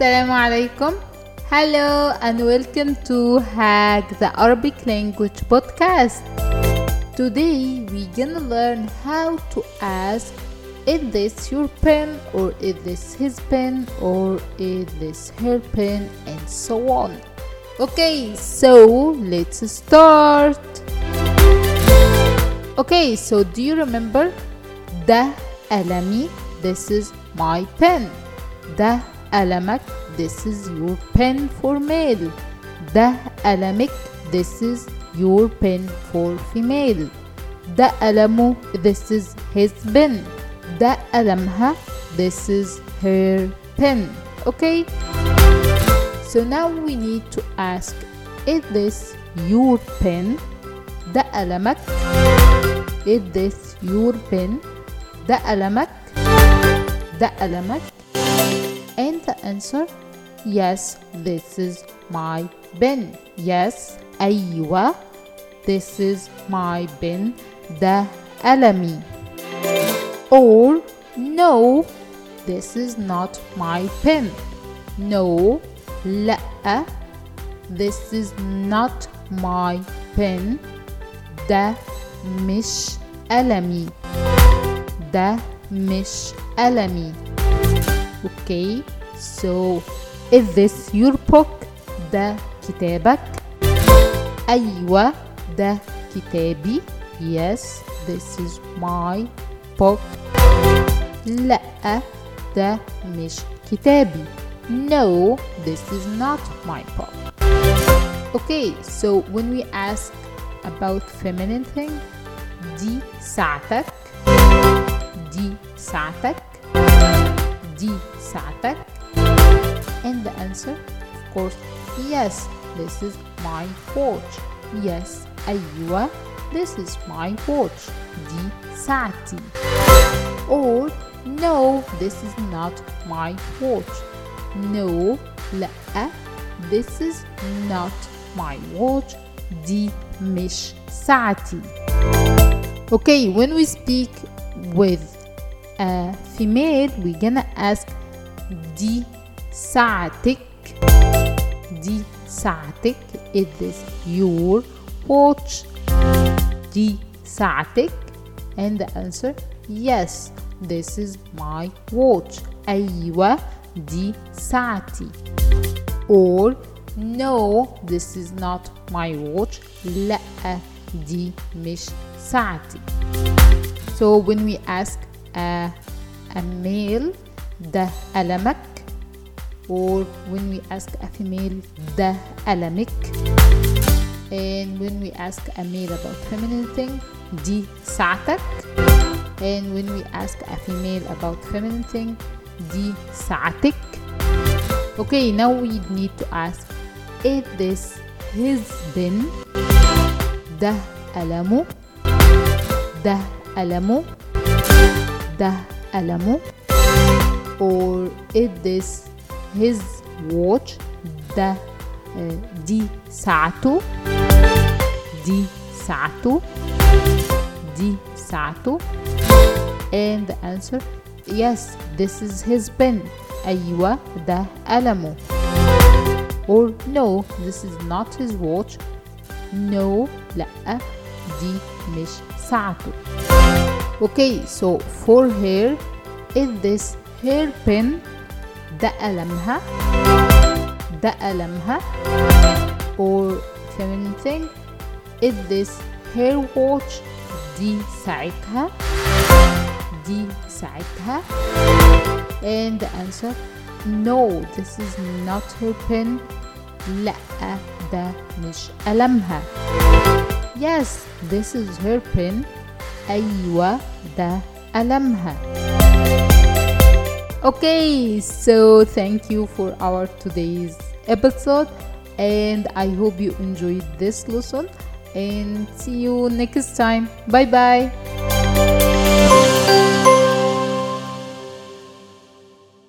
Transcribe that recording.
Assalamu alaikum. Hello and welcome to Hack the Arabic Language podcast. Today we're gonna learn how to ask is this your pen or is this his pen or is this her pen and so on. Okay, so let's start. Okay, so do you remember ده قلمي this is my pen ده قلمك this is your pen for male ده قلمك this is your pen for female ده قلمه this is his pen ده قلمها this is her pen okay so now we need to ask is this your pen ده قلمك is this your pen ده قلمك ده قلمك and the answer yes this is my pen yes أيوة this is my pen ده قلمي or no this is not my pen no لأ this is not my pen ده مش قلمي ده مش قلمي okay so is this your book ده كتابك أيوة ده كتابي yes this is my book لأ ده مش كتابي no this is not my book okay so when we ask about feminine thing دي ساعتك دي ساعتك دي ساعتك and the answer of course yes this is my watch yes أيوة this is my watch دي ساعتي or no this is not my watch no لأ this is not my watch دي مش ساعتي okay when we speak with a female we're gonna ask دي ساعتك دي ساعتك is this your watch دي ساعتك and the answer yes this is my watch أيوة دي ساعتي or no this is not my watch لأ دي مش ساعتي so when we ask a, a male ده قلمك or when we ask a female ده قلمك and when we ask a male about feminine thing دي ساعتك and when we ask a female about feminine thing دي ساعتك okay now we need to ask is this his pen ده قلمه ده قلمه da alamu or it is his watch the eh, di دي ساعته دي ساعته دي ساعته and the answer yes this is his pen أيوة ده قلمه or no this is not his watch no لأ دي مش ساعته okay so for her is this her pen ده قلمها ده قلمها or feminine thing is this her watch دي ساعتها دي ساعتها and the answer no this is not her pen لأ ده مش قلمها yes this is her pen أيوة ده قلمها okay so thank you for our today's episode and I hope you enjoyed this lesson and see you next time bye bye